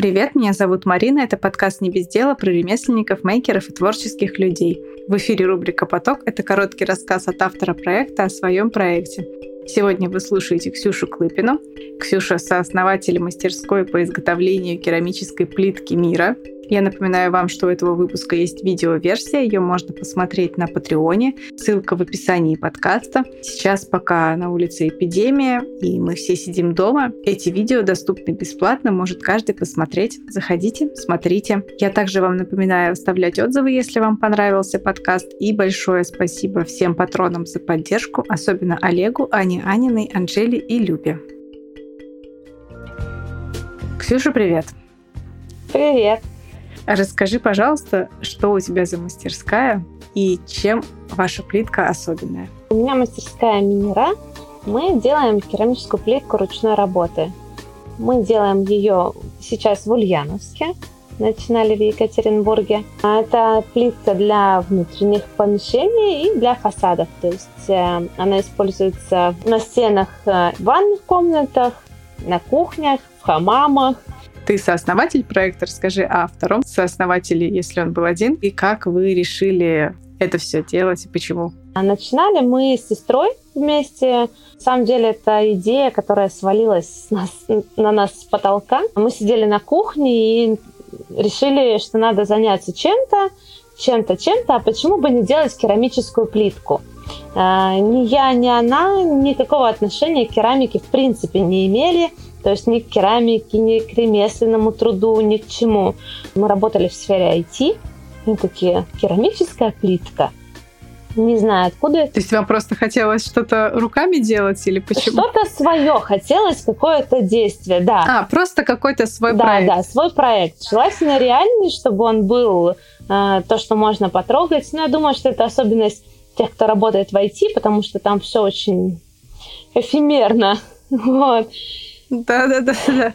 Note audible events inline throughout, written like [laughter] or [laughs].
Привет, меня зовут Марина. Это подкаст «Не без дела» про ремесленников, мейкеров и творческих людей. В эфире рубрика «Поток» — это короткий рассказ от автора проекта о своем проекте. Сегодня вы слушаете Ксюшу Клыпину. Ксюша — сооснователь мастерской по изготовлению керамической плитки мира — я напоминаю вам, что у этого выпуска есть видеоверсия, ее можно посмотреть на Патреоне, ссылка в описании подкаста. Сейчас пока на улице эпидемия, и мы все сидим дома, эти видео доступны бесплатно, может каждый посмотреть. Заходите, смотрите. Я также вам напоминаю оставлять отзывы, если вам понравился подкаст, и большое спасибо всем патронам за поддержку, особенно Олегу, Ане Аниной, Анжеле и Любе. Ксюша, привет! Привет! Расскажи, пожалуйста, что у тебя за мастерская и чем ваша плитка особенная? У меня мастерская Минера. Мы делаем керамическую плитку ручной работы. Мы делаем ее сейчас в Ульяновске, начинали в Екатеринбурге. Это плитка для внутренних помещений и для фасадов. То есть э, она используется на стенах э, в ванных комнатах, на кухнях, в хамамах, ты сооснователь проекта, расскажи о втором сооснователе, если он был один, и как вы решили это все делать и почему? А начинали мы с сестрой вместе. На самом деле, это идея, которая свалилась на нас, на нас с потолка. Мы сидели на кухне и решили, что надо заняться чем-то, чем-то, чем-то, а почему бы не делать керамическую плитку? А, ни я, ни она никакого отношения к керамике в принципе не имели. То есть ни к керамике, ни к ремесленному труду, ни к чему. Мы работали в сфере IT. Мы такие, керамическая плитка. Не знаю, откуда это. То есть вам просто хотелось что-то руками делать или почему? Что-то свое хотелось, какое-то действие, да. А, просто какой-то свой да, проект. Да, да, свой проект. Желательно реальный, чтобы он был э, то, что можно потрогать. Но я думаю, что это особенность тех, кто работает в IT, потому что там все очень эфемерно. [laughs] Вот. Да, да, да, да.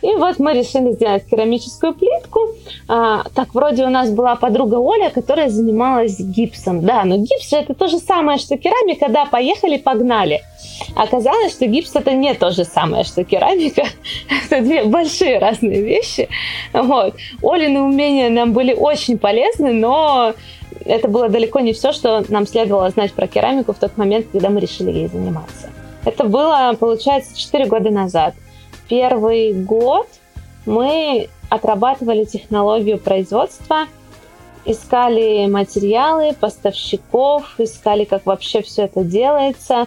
И вот мы решили сделать керамическую плитку. А, так, вроде у нас была подруга Оля, которая занималась гипсом. Да, но гипс это то же самое, что керамика. Да, поехали, погнали. Оказалось, что гипс это не то же самое, что керамика. [laughs] это две большие разные вещи. Вот. Олины умения нам были очень полезны, но это было далеко не все, что нам следовало знать про керамику в тот момент, когда мы решили ей заниматься. Это было, получается, 4 года назад. Первый год мы отрабатывали технологию производства, искали материалы, поставщиков, искали, как вообще все это делается,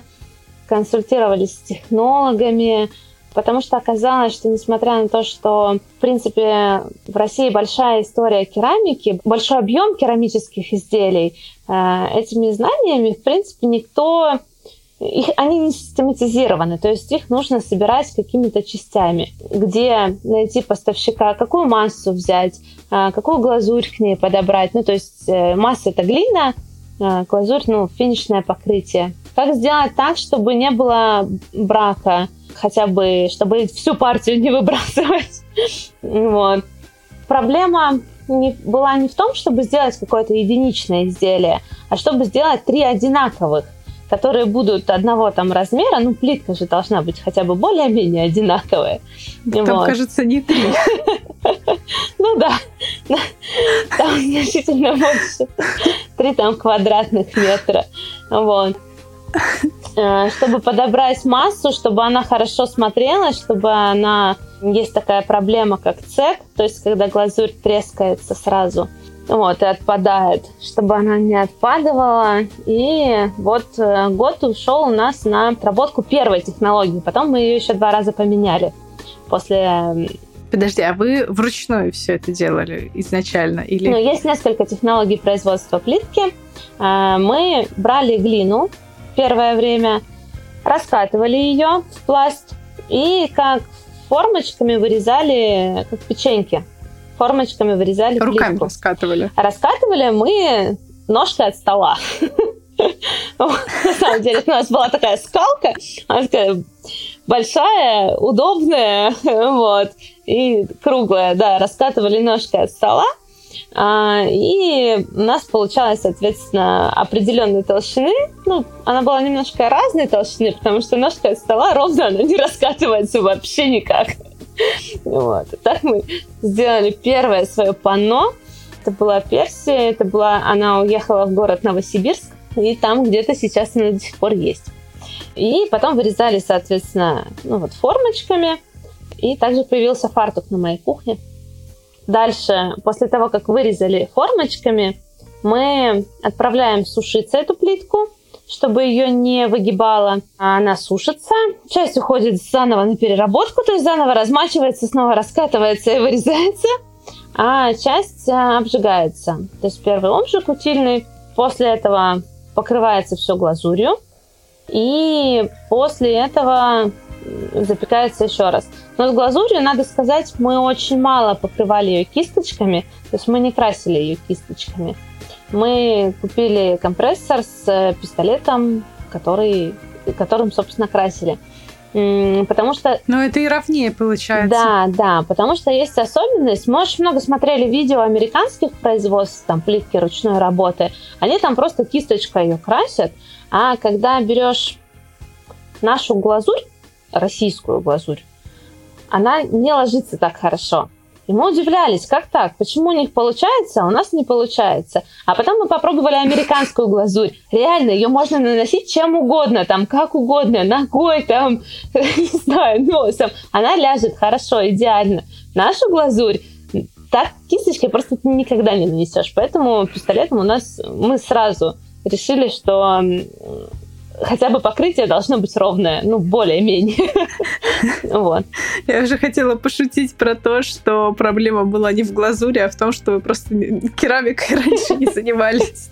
консультировались с технологами, потому что оказалось, что несмотря на то, что, в принципе, в России большая история керамики, большой объем керамических изделий, э, этими знаниями, в принципе, никто их, они не систематизированы, то есть их нужно собирать какими-то частями, где найти поставщика, какую массу взять, а, какую глазурь к ней подобрать. Ну, то есть э, масса это глина, а, глазурь, ну, финишное покрытие. Как сделать так, чтобы не было брака, хотя бы, чтобы всю партию не выбрасывать. [laughs] Вот. Проблема не, была не в том, чтобы сделать какое-то единичное изделие, а чтобы сделать три одинаковых которые будут одного там размера, ну, плитка же должна быть хотя бы более-менее одинаковая. Там, вот. кажется, не три. [laughs] Ну да, там значительно больше. Три там квадратных метра. Вот. Э, чтобы подобрать массу, чтобы она хорошо смотрелась, чтобы она... Есть такая проблема, как цек, то есть когда глазурь трескается сразу – вот, и отпадает, чтобы она не отпадывала. И вот э, год ушел у нас на отработку первой технологии. Потом мы ее еще два раза поменяли после Подожди, а вы вручную все это делали изначально? Или... Ну, есть несколько технологий производства плитки. Э, мы брали глину первое время, раскатывали ее в пласт и как формочками вырезали, как печеньки формочками вырезали Руками плитку. раскатывали. Раскатывали мы ножкой от стола. [laughs] На самом деле у нас была такая скалка, она такая большая, удобная, [laughs] вот, и круглая, да, раскатывали ножкой от стола, а, и у нас получалось, соответственно, определенной толщины. Ну, она была немножко разной толщины, потому что ножка от стола ровно, она не раскатывается вообще никак. Вот. Так мы сделали первое свое панно. Это была Персия, это была, она уехала в город Новосибирск, и там где-то сейчас она до сих пор есть. И потом вырезали, соответственно, ну вот формочками. И также появился фартук на моей кухне. Дальше, после того, как вырезали формочками, мы отправляем сушиться эту плитку, чтобы ее не выгибало. Она сушится. Часть уходит заново на переработку, то есть заново размачивается, снова раскатывается и вырезается. А часть а, обжигается. То есть первый обжиг утильный. После этого покрывается все глазурью. И после этого запекается еще раз. Но с глазурью, надо сказать, мы очень мало покрывали ее кисточками, то есть мы не красили ее кисточками. Мы купили компрессор с э, пистолетом, который, которым, собственно, красили. Потому что... Но это и ровнее получается. Да, да, потому что есть особенность. Мы очень много смотрели видео американских производств, там, плитки ручной работы. Они там просто кисточкой ее красят, а когда берешь нашу глазурь, российскую глазурь, она не ложится так хорошо. И мы удивлялись, как так? Почему у них получается, а у нас не получается? А потом мы попробовали американскую глазурь. Реально, ее можно наносить чем угодно, там, как угодно, ногой, там, [laughs] не знаю, носом. Она ляжет хорошо, идеально. Нашу глазурь так кисточкой просто ты никогда не нанесешь. Поэтому пистолетом у нас мы сразу решили, что хотя бы покрытие должно быть ровное, ну, более-менее. [laughs] Вот. Я уже хотела пошутить про то, что проблема была не в глазури, а в том, что вы просто керамикой [laughs] раньше не занимались.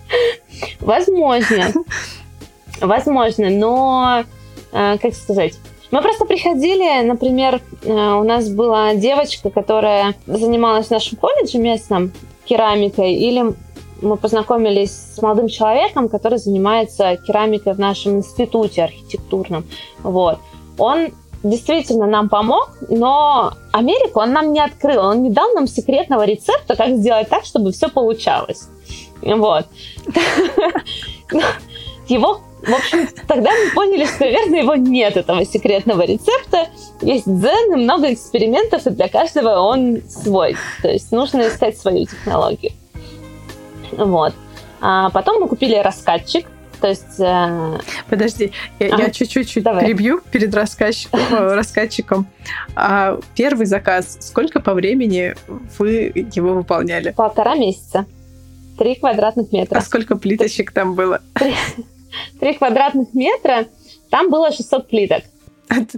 Возможно. [laughs] Возможно, но, э, как сказать, мы просто приходили, например, э, у нас была девочка, которая занималась в нашем колледже местном керамикой, или мы познакомились с молодым человеком, который занимается керамикой в нашем институте архитектурном. Вот. Он действительно нам помог, но Америку он нам не открыл, он не дал нам секретного рецепта, как сделать так, чтобы все получалось. Вот. [laughs] Его, в общем, тогда мы поняли, что, наверное, его нет, этого секретного рецепта. Есть дзен и много экспериментов, и для каждого он свой. То есть нужно искать свою технологию. Вот. А потом мы купили раскатчик, то есть... Э... Подожди, я, ага. я чуть-чуть Давай. перебью перед рассказчиком. Э, [laughs] рассказчиком. А первый заказ, сколько по времени вы его выполняли? Полтора месяца. Три квадратных метра. А сколько плиточек там было? Три, [laughs] три квадратных метра. Там было 600 плиток.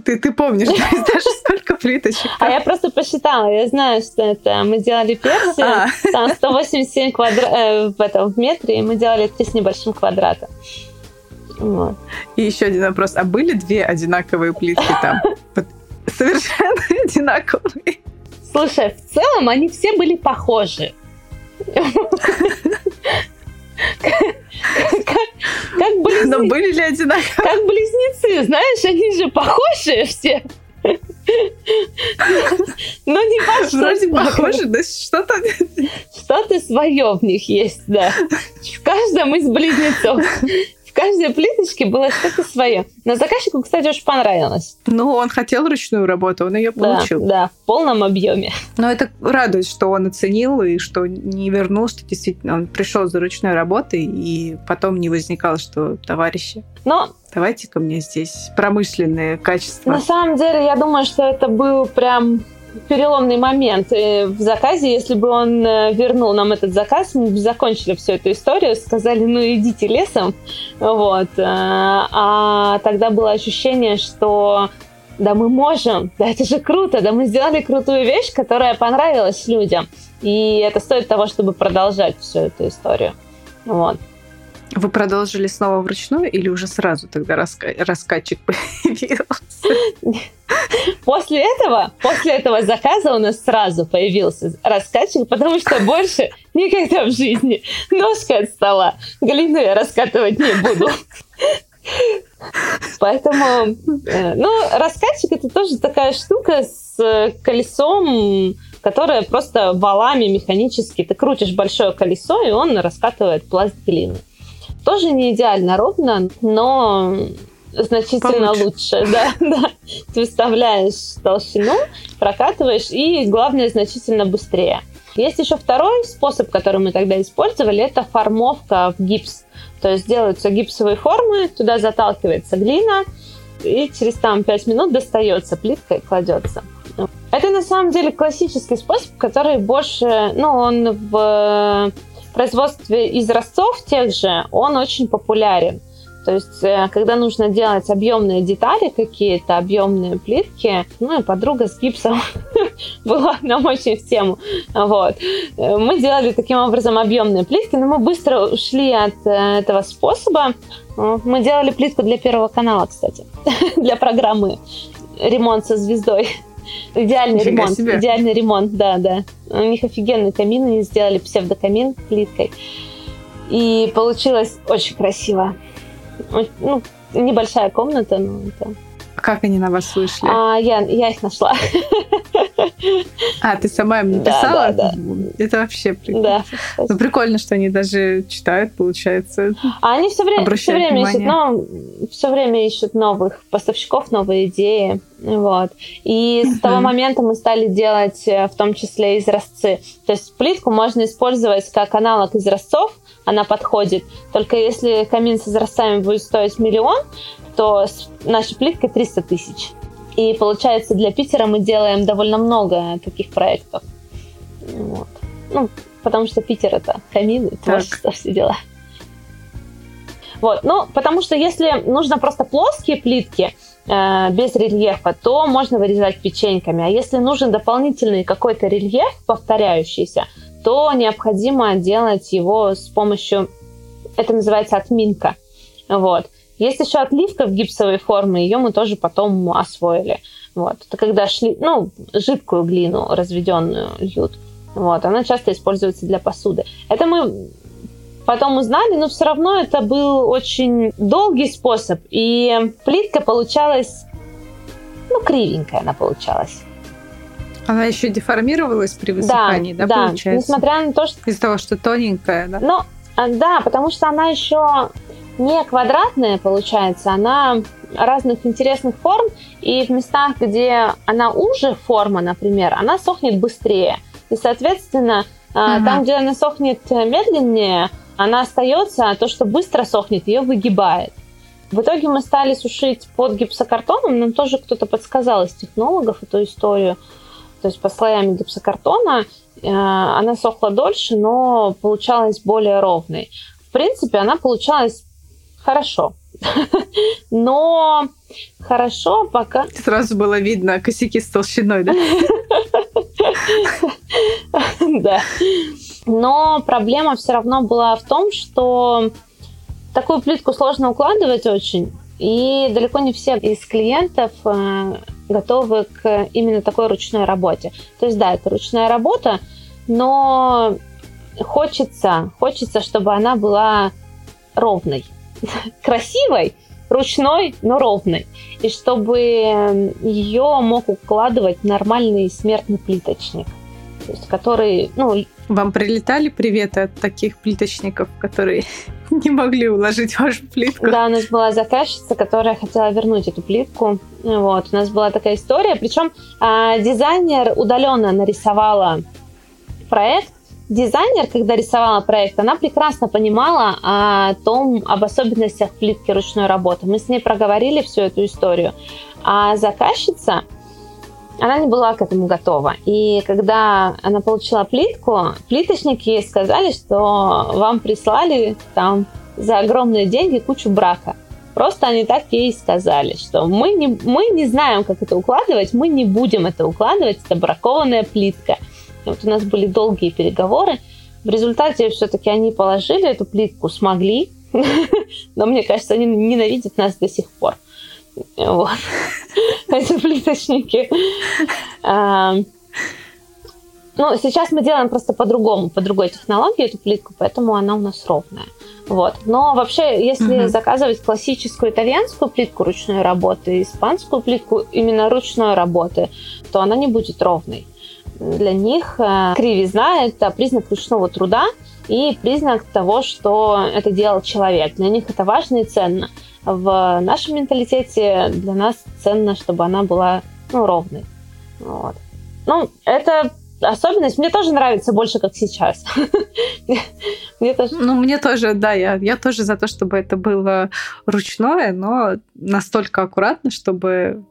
Ты, ты помнишь, даже [laughs] сколько плиточек? А я просто посчитала, я знаю, что это мы делали персию, а. там 187 квадра... э, в, этом, в метре, и мы делали 3 с небольшим квадрата. Вот. И еще один вопрос. А были две одинаковые плитки там? [laughs] Совершенно [laughs] одинаковые. Слушай, в целом они все были похожи. Как, близнецы. Но были ли одинаковые? Как близнецы, знаешь, они же похожие все. Но не что Вроде похоже, да что-то... Что-то свое в них есть, да. В каждом из близнецов в каждой плиточке было что-то свое. Но заказчику, кстати, очень понравилось. Ну, он хотел ручную работу, он ее получил. Да, да, в полном объеме. Но это радует, что он оценил и что не вернул, что действительно он пришел за ручной работой и потом не возникало, что товарищи. Но давайте ко мне здесь промышленные качества. На самом деле, я думаю, что это был прям переломный момент в заказе. Если бы он э, вернул нам этот заказ, мы бы закончили всю эту историю, сказали, ну идите лесом. Вот. Э, а тогда было ощущение, что да мы можем, да это же круто, да мы сделали крутую вещь, которая понравилась людям. И это стоит того, чтобы продолжать всю эту историю. Вот. Вы продолжили снова вручную или уже сразу тогда раска... раскатчик [laughs] появился? После этого, после этого заказа у нас сразу появился раскатчик, потому что больше никогда в жизни ножкой от стола глину я раскатывать не буду. Поэтому, э, ну, раскатчик это тоже такая штука с колесом, которая просто валами механически, ты крутишь большое колесо, и он раскатывает пласт глины. Тоже не идеально ровно, но значительно Получше. лучше. [laughs] Да, да. Ты вставляешь толщину, прокатываешь, и главное, значительно быстрее. Есть еще второй способ, который мы тогда использовали, это формовка в гипс. То есть делаются гипсовые формы, туда заталкивается глина, и через там 5 минут достается плитка и кладется. Это на самом деле классический способ, который больше, ну, он в производстве изразцов тех же, он очень популярен. То есть, э, когда нужно делать объемные детали какие-то, объемные плитки, ну и подруга с гипсом [laughs] была нам очень в тему. Вот. Э, мы делали таким образом объемные плитки, но мы быстро ушли от э, этого способа. Мы делали плитку для Первого канала, кстати, [laughs] для программы «Ремонт со звездой». Идеальный Нифига ремонт. Себе. Идеальный ремонт, да, да. У них офигенный камин, они сделали псевдокамин плиткой. И получилось очень красиво. Ну, небольшая комната, но это как они на вас вышли? А, я, я их нашла. А, ты сама им написала? Да, да, да. Это вообще прикольно. Да. Ну, прикольно, что они даже читают, получается. А они все время, все время ищут, ну, все время ищут новых поставщиков, новые идеи. Вот. И с того момента мы стали делать э, в том числе изразцы. То есть плитку можно использовать как аналог изразцов, она подходит. Только если камин с изразцами будет стоить миллион, то с нашей плиткой 300 тысяч. И получается, для Питера мы делаем довольно много таких проектов. Вот. Ну, потому что Питер это камин, творчество, все дела. Вот, ну, потому что если нужно просто плоские плитки, э, без рельефа, то можно вырезать печеньками. А если нужен дополнительный какой-то рельеф, повторяющийся, то необходимо делать его с помощью, это называется отминка. Вот. Есть еще отливка в гипсовой форме, ее мы тоже потом освоили. Вот. Это когда шли, ну, жидкую глину разведенную льют. Вот. Она часто используется для посуды. Это мы потом узнали, но все равно это был очень долгий способ. И плитка получалась, ну, кривенькая она получалась. Она еще деформировалась при высыхании, да, да, да получается? несмотря на то, что... Из-за того, что тоненькая, да? Ну, да, потому что она еще не квадратная получается, она разных интересных форм, и в местах, где она уже форма, например, она сохнет быстрее. И, соответственно, ага. там, где она сохнет медленнее, она остается, а то, что быстро сохнет, ее выгибает. В итоге мы стали сушить под гипсокартоном, нам тоже кто-то подсказал из технологов эту историю. То есть по слоям гипсокартона э, она сохла дольше, но получалась более ровной. В принципе, она получалась хорошо. [laughs] Но хорошо пока... Сразу было видно косяки с толщиной, да? [laughs] Да. Но проблема все равно была в том, что такую плитку сложно укладывать очень, и далеко не все из клиентов э, готовы к именно такой ручной работе. То есть, да, это ручная работа, но хочется, хочется, чтобы она была ровной [laughs] красивой, ручной, но ровной. И чтобы ее мог укладывать нормальный смертный плиточник. То есть, который, ну, вам прилетали приветы от таких плиточников, которые [laughs] не могли уложить вашу плитку? Да, у нас была заказчица, которая хотела вернуть эту плитку. Вот, у нас была такая история. Причем а, дизайнер удаленно нарисовала проект, дизайнер, когда рисовала проект, она прекрасно понимала о том, об особенностях плитки ручной работы. Мы с ней проговорили всю эту историю. А заказчица, она не была к этому готова. И когда она получила плитку, плиточники ей сказали, что вам прислали там за огромные деньги кучу брака. Просто они так ей сказали, что мы не, мы не знаем, как это укладывать, мы не будем это укладывать, это бракованная плитка – вот у нас были долгие переговоры. В результате все-таки они положили эту плитку, смогли. [laughs] Но мне кажется, они ненавидят нас до сих пор. Вот. [laughs] Эти плиточники. А, ну, сейчас мы делаем просто по-другому, по другой технологии эту плитку, поэтому она у нас ровная. Вот. Но вообще, если uh-huh. заказывать классическую итальянскую плитку ручной работы, испанскую плитку именно ручной работы, то она не будет ровной. Для них э, кривизна – это признак ручного труда и признак того, что это делал человек. Для них это важно и ценно. в нашем менталитете для нас ценно, чтобы она была ну, ровной. Вот. Ну, это особенность. Мне тоже нравится больше, как сейчас. [laughs] мне тоже... Ну, мне тоже, да, я, я тоже за то, чтобы это было ручное, но настолько аккуратно, чтобы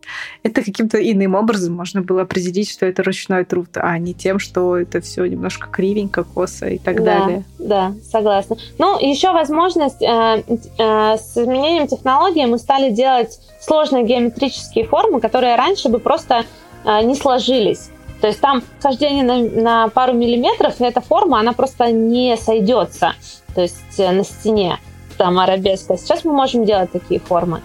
это каким-то иным образом можно было определить, что это ручной труд, а не тем, что это все немножко кривенько, косо и так да, далее. Да, согласна. Ну, еще возможность э, э, с изменением технологии мы стали делать сложные геометрические формы, которые раньше бы просто э, не сложились. То есть там хождение на, на пару миллиметров, и эта форма, она просто не сойдется. То есть э, на стене там арабеска. Сейчас мы можем делать такие формы.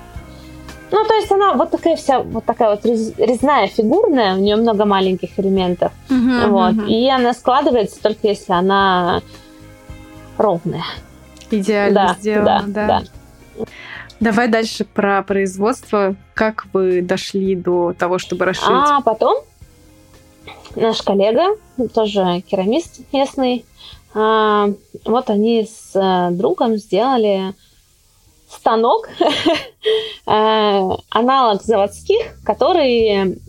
Ну, то есть она вот такая вся, вот такая вот резная, фигурная, у нее много маленьких элементов. Uh-huh, вот. Uh-huh. И она складывается только если она ровная. Идеально да, сделана, да. да. да. Давай дальше про производство. Как вы дошли до того, чтобы расширить? А потом наш коллега, тоже керамист местный, а, вот они с э, другом сделали станок, [laughs] э, аналог заводских, который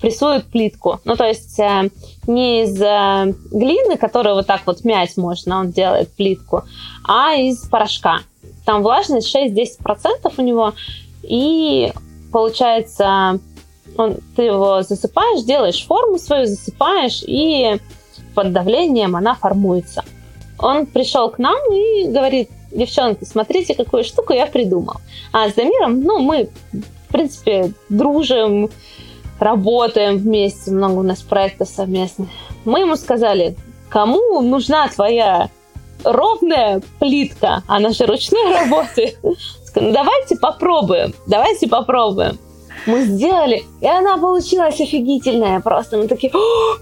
прессует плитку. Ну, то есть э, не из глины, которую вот так вот мять можно, он делает плитку, а из порошка. Там влажность 6-10% у него, и получается он, ты его засыпаешь, делаешь форму свою, засыпаешь, и под давлением она формуется. Он пришел к нам и говорит, девчонки, смотрите, какую штуку я придумал. А с Дамиром, ну, мы, в принципе, дружим, работаем вместе, много у нас проектов совместных. Мы ему сказали, кому нужна твоя ровная плитка, она же ручной работы. [laughs] Давайте попробуем, давайте попробуем мы сделали, и она получилась офигительная просто. Мы такие,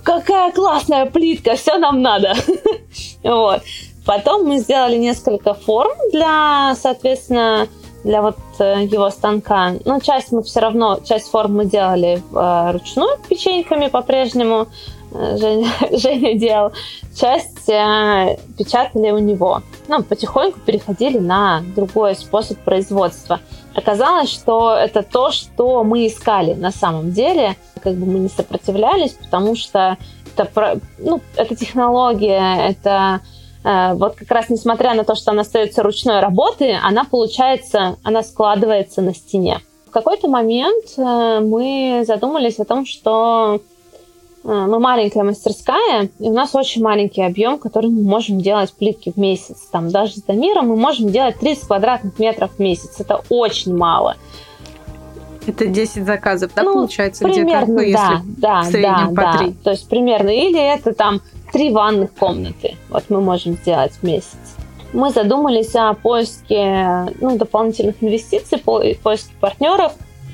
какая классная плитка, все нам надо. [laughs] вот. Потом мы сделали несколько форм для, соответственно, для вот э, его станка. Ну, часть мы все равно, часть форм мы делали э, ручную печеньками по-прежнему. Э, Женя, [laughs] Женя делал. Часть э, печатали у него. Ну, потихоньку переходили на другой способ производства. Оказалось, что это то, что мы искали на самом деле. Как бы мы не сопротивлялись, потому что это, ну, это технология, это э, вот как раз несмотря на то, что она остается ручной работы, она получается, она складывается на стене. В какой-то момент э, мы задумались о том, что мы маленькая мастерская, и у нас очень маленький объем, который мы можем делать плитки в месяц. Там даже с Дамиром мы можем делать 30 квадратных метров в месяц. Это очень мало. Это 10 заказов, да, ну, получается, примерно, где-то? Ну, если да, да, в среднем да, по 3. Да. То есть примерно. Или это там три ванных комнаты. Вот мы можем сделать в месяц. Мы задумались о поиске ну, дополнительных инвестиций, поиске партнеров.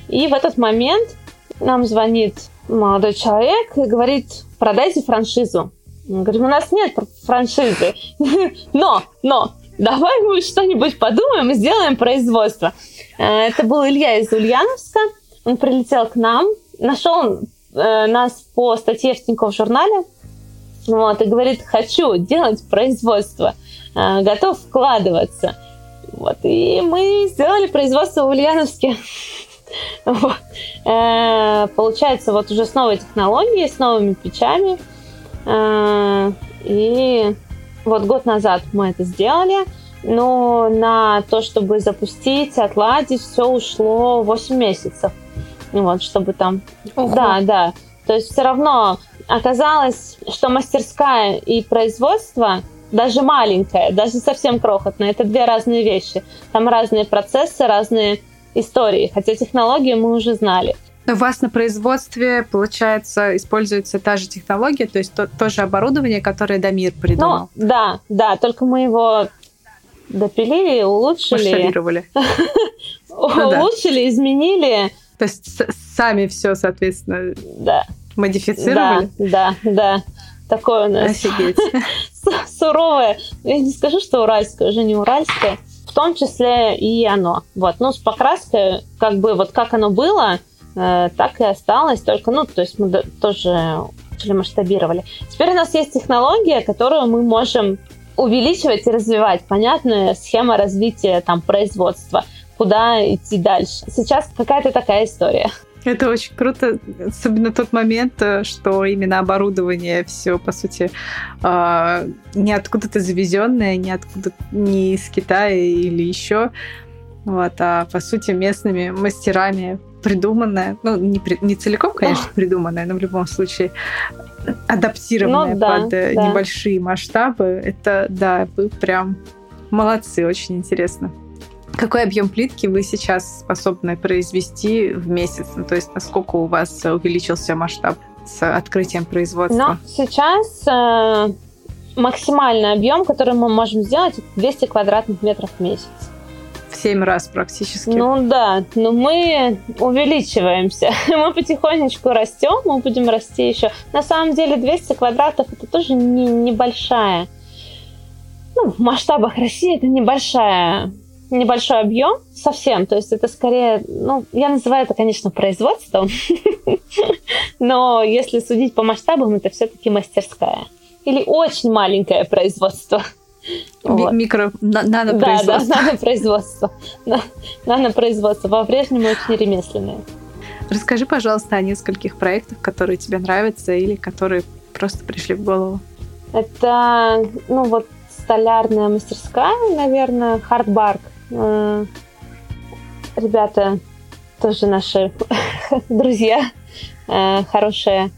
И в этот момент нам звонит молодой человек и говорит, продайте франшизу. Мы говорим, у нас нет франшизы. [laughs] Но, но, давай мы что-нибудь подумаем и сделаем производство. Э, это был Илья из Ульяновска. Он прилетел к нам, нашел э, нас по статье в Тинькофф журнале. Вот, и говорит, хочу делать производство, э, готов вкладываться. Вот, и мы сделали производство в Ульяновске. [laughs] [laughs] Вот. Э, получается, вот уже с новой технологией, с новыми печами. Э, и вот год назад мы это сделали. Но на то, чтобы запустить, отладить, все ушло 8 месяцев. Вот, чтобы там... Ого. Да, да. То есть все равно оказалось, что мастерская и производство даже маленькое, даже совсем крохотное, это две разные вещи. Там разные процессы, разные истории, хотя технологию мы уже знали. У вас на производстве, получается, используется та же технология, то есть то, то же оборудование, которое Дамир придумал? Ну, да, да, только мы его допилили, улучшили. Масштабировали. [laughs] Ну улучшили, изменили. То есть сами все, соответственно, модифицировали? Да, да, да. Такое у нас. Офигеть. [laughs] Суровое. Я не скажу, что уральское, уже не уральское том числе и оно. Вот, ну, с покраской, как бы, вот как оно было, э, так и осталось, только, ну, то есть мы тоже масштабировали. Теперь у нас есть технология, которую мы можем увеличивать и развивать. Понятная схема развития там производства. куда идти дальше. Сейчас какая-то такая история. Это очень круто, особенно тот момент, э, что именно оборудование все, по сути, а, не откуда-то завезенное, не откуда не из Китая или еще, вот, а по сути местными мастерами придуманное, ну не, не целиком, конечно, придуманное, но в любом случае адаптированное ну, да, под э, да. небольшие масштабы. Это да, вы прям молодцы, очень интересно. Какой объем плитки вы сейчас способны произвести в месяц? Ну, то есть насколько у вас увеличился масштаб с открытием производства? Ну, сейчас э, максимальный объем, который мы можем сделать, 200 квадратных метров в месяц. В 7 раз практически. Ну да, но мы увеличиваемся. [laughs] мы потихонечку растем, мы будем расти еще. На самом деле 200 квадратов это тоже не, небольшая ну, в масштабах России это небольшая небольшой объем совсем, то есть это скорее, ну, я называю это, конечно, производством, [laughs] но если судить по масштабам, это все-таки мастерская или очень маленькое производство. Вот. Микро, нанопроизводство. Да, да, нанопроизводство. [laughs] Нанопроизводство по-прежнему очень ремесленное. Расскажи, пожалуйста, о нескольких проектах, которые тебе нравятся или которые просто пришли в голову. Это, ну вот, столярная мастерская, наверное, Хардбарк. Э, ребята тоже наши [laughs] друзья э, хорошие.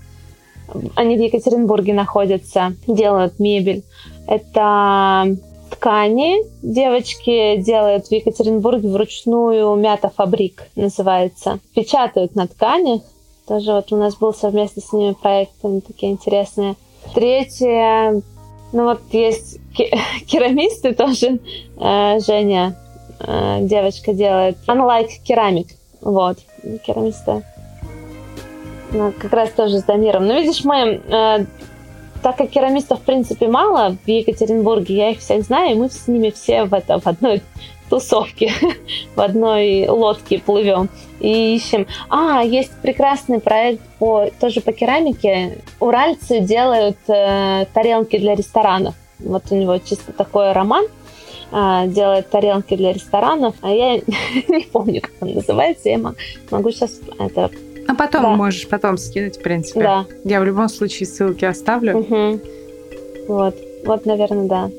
Они в Екатеринбурге находятся, делают мебель. Это ткани. Девочки делают в Екатеринбурге вручную мята фабрик называется. Печатают на тканях. Тоже вот у нас был совместно с ними проект, они такие интересные. Третье, ну вот есть [laughs] керамисты тоже, э, Женя Э, девочка делает Unlike Керамик. Вот, керамиста. Ну, как раз тоже с Дамиром. Но видишь, мы, э, так как керамистов, в принципе, мало в Екатеринбурге, я их всех знаю, и мы с ними все в, это, в одной [laughs] тусовке, [laughs] в одной лодке плывем и ищем. А, есть прекрасный проект по, тоже по керамике. Уральцы делают э, тарелки для ресторанов. Вот у него чисто такой роман – делает тарелки для ресторанов, а я [laughs] не помню, как он называется, я могу сейчас это... А потом да. можешь потом скинуть, в принципе. Да. Я в любом случае ссылки оставлю. Угу. Вот, вот, наверное, да.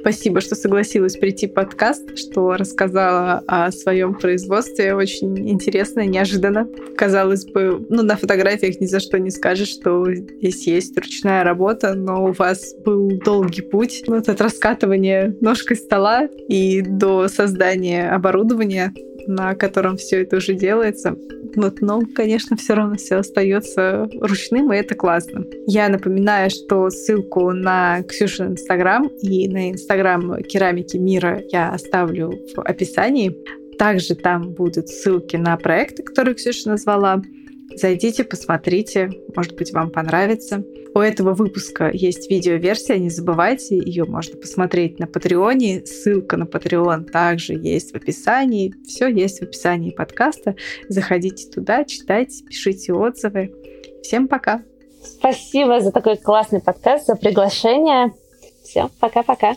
Спасибо, что согласилась прийти в подкаст, что рассказала о своем производстве. Очень интересно, неожиданно. Казалось бы, ну, на фотографиях ни за что не скажешь, что здесь есть ручная работа, но у вас был долгий путь. Вот от раскатывания ножкой стола и до создания оборудования на котором все это уже делается. Вот, но, конечно, все равно все остается ручным, и это классно. Я напоминаю, что ссылку на Ксюшу Инстаграм и на Инстаграм Керамики Мира я оставлю в описании. Также там будут ссылки на проекты, которые Ксюша назвала. Зайдите, посмотрите, может быть, вам понравится. У этого выпуска есть видеоверсия, не забывайте, ее можно посмотреть на Патреоне. Ссылка на Patreon также есть в описании. Все есть в описании подкаста. Заходите туда, читайте, пишите отзывы. Всем пока! Спасибо за такой классный подкаст, за приглашение. Все, пока-пока.